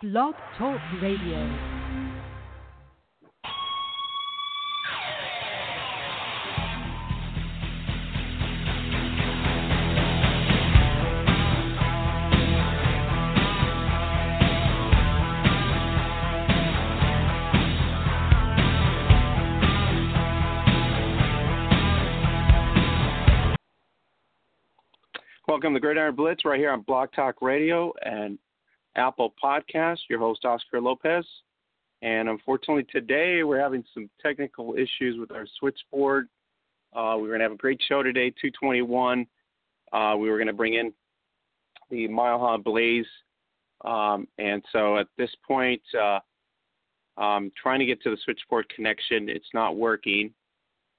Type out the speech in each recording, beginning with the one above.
Blog Talk Radio. Welcome to Gridiron Blitz right here on Blog Talk Radio and Apple Podcast. Your host, Oscar Lopez. And unfortunately, today we're having some technical issues with our switchboard. Uh, we were going to have a great show today, 221. Uh, we were going to bring in the Mile High Blaze. Um, and so at this point, uh, I'm trying to get to the switchboard connection. It's not working.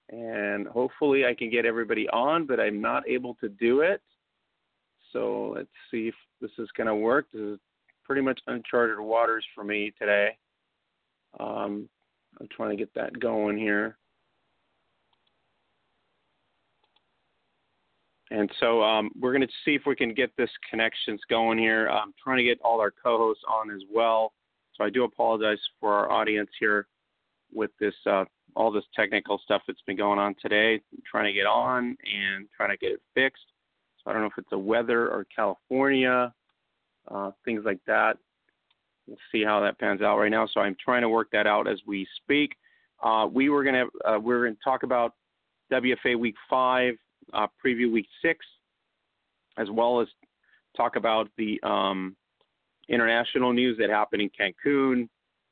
And hopefully I can get everybody on, but I'm not able to do it. So let's see if this is going to work. This is pretty much uncharted waters for me today. Um, I'm trying to get that going here. And so um, we're going to see if we can get this connections going here. I'm trying to get all our co-hosts on as well. So I do apologize for our audience here with this uh, all this technical stuff that's been going on today. I'm trying to get on and trying to get it fixed. So I don't know if it's the weather or California, uh, things like that. We'll see how that pans out right now. So I'm trying to work that out as we speak. Uh, we were gonna uh, we're gonna talk about WFA Week Five, uh, preview Week Six, as well as talk about the um, international news that happened in Cancun,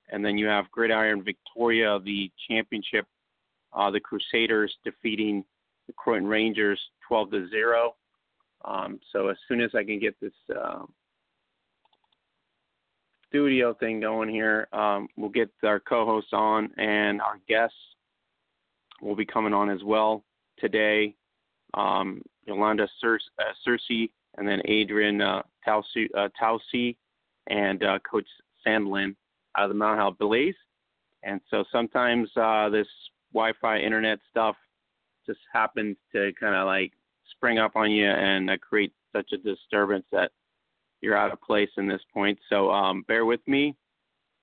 and then you have Gridiron Victoria, the championship, uh, the Crusaders defeating the Croydon Rangers 12 to zero. Um, so as soon as I can get this uh, studio thing going here, um, we'll get our co-hosts on, and our guests will be coming on as well today. Um, Yolanda Cer- uh, Searcy, and then Adrian uh, Tausi, uh, and uh, Coach Sandlin out of the Mount High Blaze. And so sometimes uh, this Wi-Fi internet stuff just happens to kind of like spring up on you and uh, create such a disturbance that you're out of place in this point. So um, bear with me.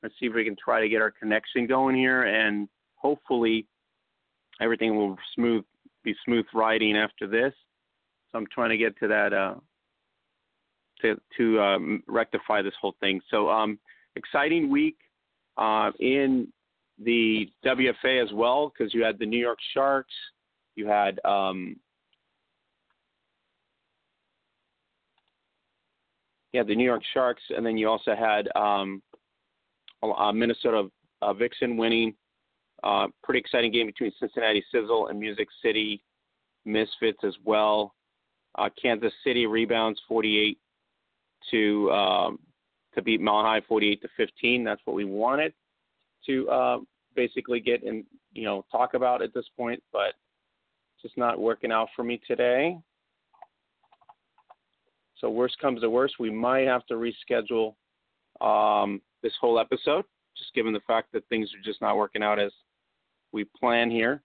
Let's see if we can try to get our connection going here, and hopefully everything will smooth be smooth riding after this. So I'm trying to get to that uh, to to um, rectify this whole thing. So um, exciting week uh, in the WFA as well because you had the New York Sharks, you had um, you had the New York Sharks, and then you also had um, uh, Minnesota uh, Vixen winning. Uh, pretty exciting game between Cincinnati Sizzle and Music City Misfits as well. Uh, Kansas City rebounds 48 to um, to beat Mile High 48 to 15. That's what we wanted to uh, basically get and you know talk about at this point, but just not working out for me today. So worst comes to worst, we might have to reschedule um, this whole episode, just given the fact that things are just not working out as we plan here.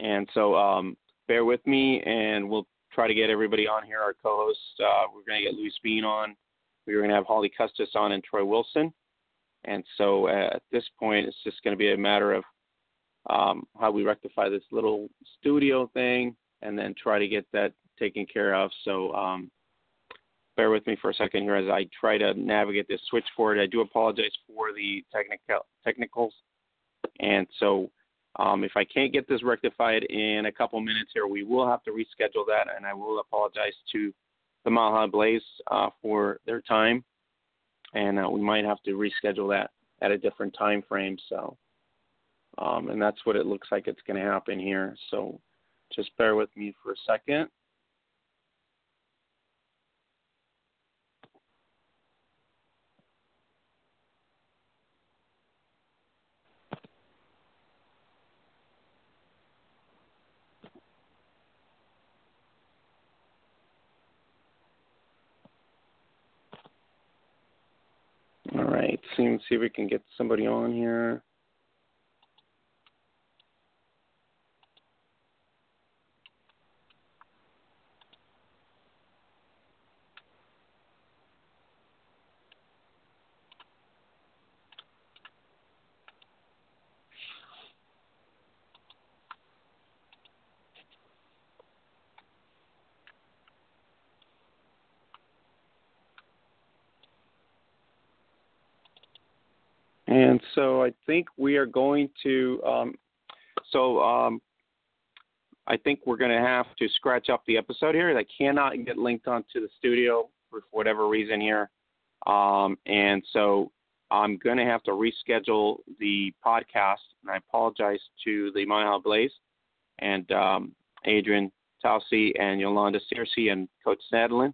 And so um, bear with me, and we'll try to get everybody on here. Our co-hosts, uh, we're going to get Luis Bean on. We're going to have Holly Custis on and Troy Wilson. And so uh, at this point, it's just going to be a matter of um, how we rectify this little studio thing and then try to get that taken care of. So um, bear with me for a second here as I try to navigate this switchboard. I do apologize for the technical technicals, and so um, if I can't get this rectified in a couple minutes here, we will have to reschedule that, and I will apologize to the High Blaze uh, for their time, and uh, we might have to reschedule that at a different time frame. So, um, and that's what it looks like it's going to happen here. So, just bear with me for a second. See, and see if we can get somebody on here. And so I think we are going to. Um, so um, I think we're going to have to scratch up the episode here. I cannot get linked onto the studio for whatever reason here, um, and so I'm going to have to reschedule the podcast. And I apologize to the Mile Blaze and um, Adrian Tausi and Yolanda Searcy and Coach Sandlin.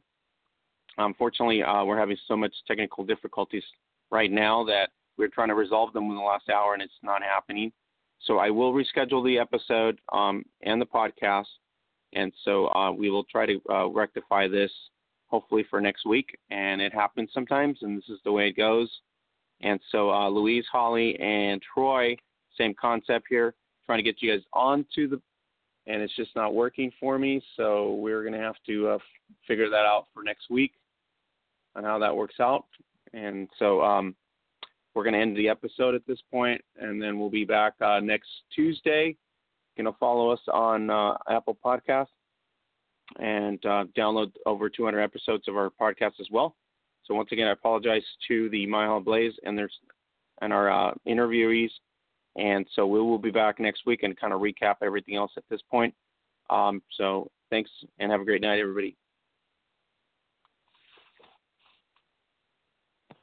Unfortunately, uh, we're having so much technical difficulties right now that we're trying to resolve them in the last hour, and it's not happening. So I will reschedule the episode um, and the podcast, and so uh, we will try to uh, rectify this hopefully for next week. And it happens sometimes, and this is the way it goes. And so uh, Louise, Holly, and Troy, same concept here, trying to get you guys onto the, and it's just not working for me. So we're going to have to uh, figure that out for next week on how that works out. And so um, we're going to end the episode at this point, and then we'll be back uh, next Tuesday. You know, follow us on uh, Apple Podcasts and uh, download over 200 episodes of our podcast as well. So once again, I apologize to the My Mile Blaze and their and our uh, interviewees. And so we will be back next week and kind of recap everything else at this point. Um, so thanks and have a great night, everybody.